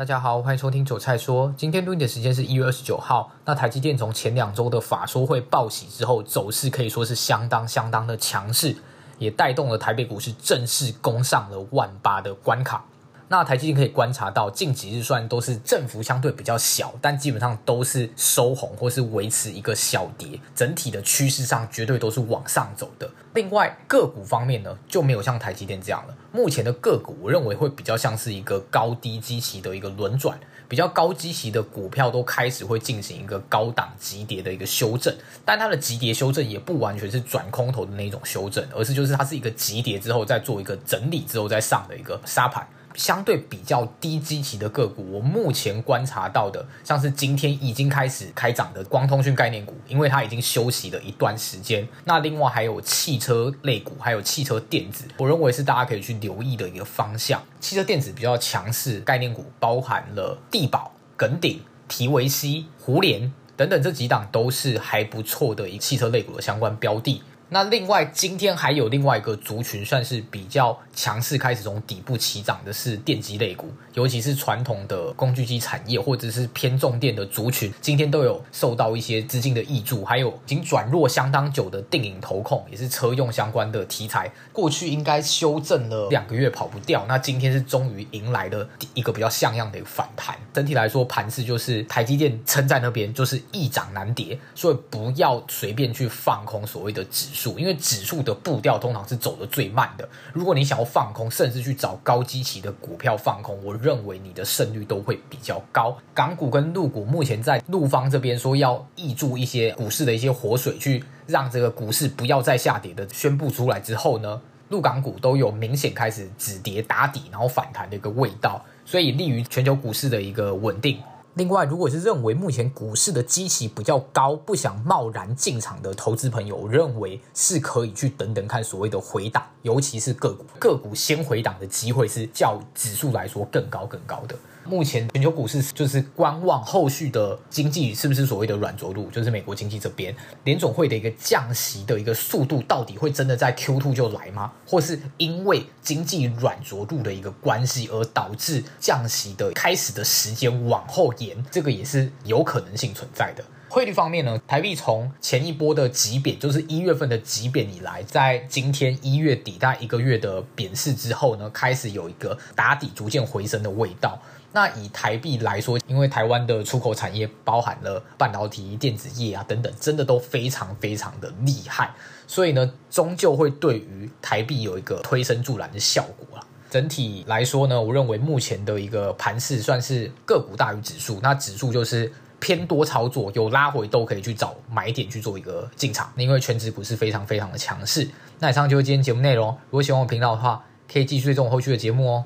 大家好，欢迎收听韭菜说。今天录音的时间是一月二十九号。那台积电从前两周的法说会报喜之后，走势可以说是相当相当的强势，也带动了台北股市正式攻上了万八的关卡。那台积电可以观察到，近几日虽然都是振幅相对比较小，但基本上都是收红或是维持一个小跌，整体的趋势上绝对都是往上走的。另外个股方面呢，就没有像台积电这样了。目前的个股，我认为会比较像是一个高低基期的一个轮转，比较高基期的股票都开始会进行一个高档急跌的一个修正，但它的急跌修正也不完全是转空头的那种修正，而是就是它是一个急跌之后再做一个整理之后再上的一个沙盘。相对比较低基期的个股，我目前观察到的，像是今天已经开始开涨的光通讯概念股，因为它已经休息了一段时间。那另外还有汽车类股，还有汽车电子，我认为是大家可以去留意的一个方向。汽车电子比较强势概念股，包含了地宝、耿鼎、提维西、胡连等等这几档，都是还不错的一汽车类股的相关标的。那另外，今天还有另外一个族群算是比较强势，开始从底部起涨的是电机类股，尤其是传统的工具机产业或者是偏重电的族群，今天都有受到一些资金的挹注，还有已经转弱相当久的定影投控，也是车用相关的题材，过去应该修正了两个月跑不掉，那今天是终于迎来了一个比较像样的一个反弹。整体来说，盘势就是台积电撑在那边，就是易涨难跌，所以不要随便去放空所谓的指数。因为指数的步调通常是走得最慢的，如果你想要放空，甚至去找高基期的股票放空，我认为你的胜率都会比较高。港股跟陆股目前在陆方这边说要挹注一些股市的一些活水，去让这个股市不要再下跌的宣布出来之后呢，陆港股都有明显开始止跌打底，然后反弹的一个味道，所以利于全球股市的一个稳定。另外，如果是认为目前股市的基期比较高，不想贸然进场的投资朋友，认为是可以去等等看所谓的回档，尤其是个股，个股先回档的机会是较指数来说更高更高的。目前全球股市就是观望后续的经济是不是所谓的软着陆，就是美国经济这边联总会的一个降息的一个速度到底会真的在 Q2 就来吗？或是因为经济软着陆的一个关系而导致降息的开始的时间往后延，这个也是有可能性存在的。汇率方面呢，台币从前一波的急贬，就是一月份的急贬以来，在今天一月底大概一个月的贬势之后呢，开始有一个打底逐渐回升的味道。那以台币来说，因为台湾的出口产业包含了半导体、电子业啊等等，真的都非常非常的厉害，所以呢，终究会对于台币有一个推升助澜的效果啊。整体来说呢，我认为目前的一个盘势算是个股大于指数，那指数就是偏多操作，有拉回都可以去找买点去做一个进场，因为全职股是非常非常的强势。那以上就是今天节目内容，如果喜欢我频道的话，可以继续追踪我后续的节目哦。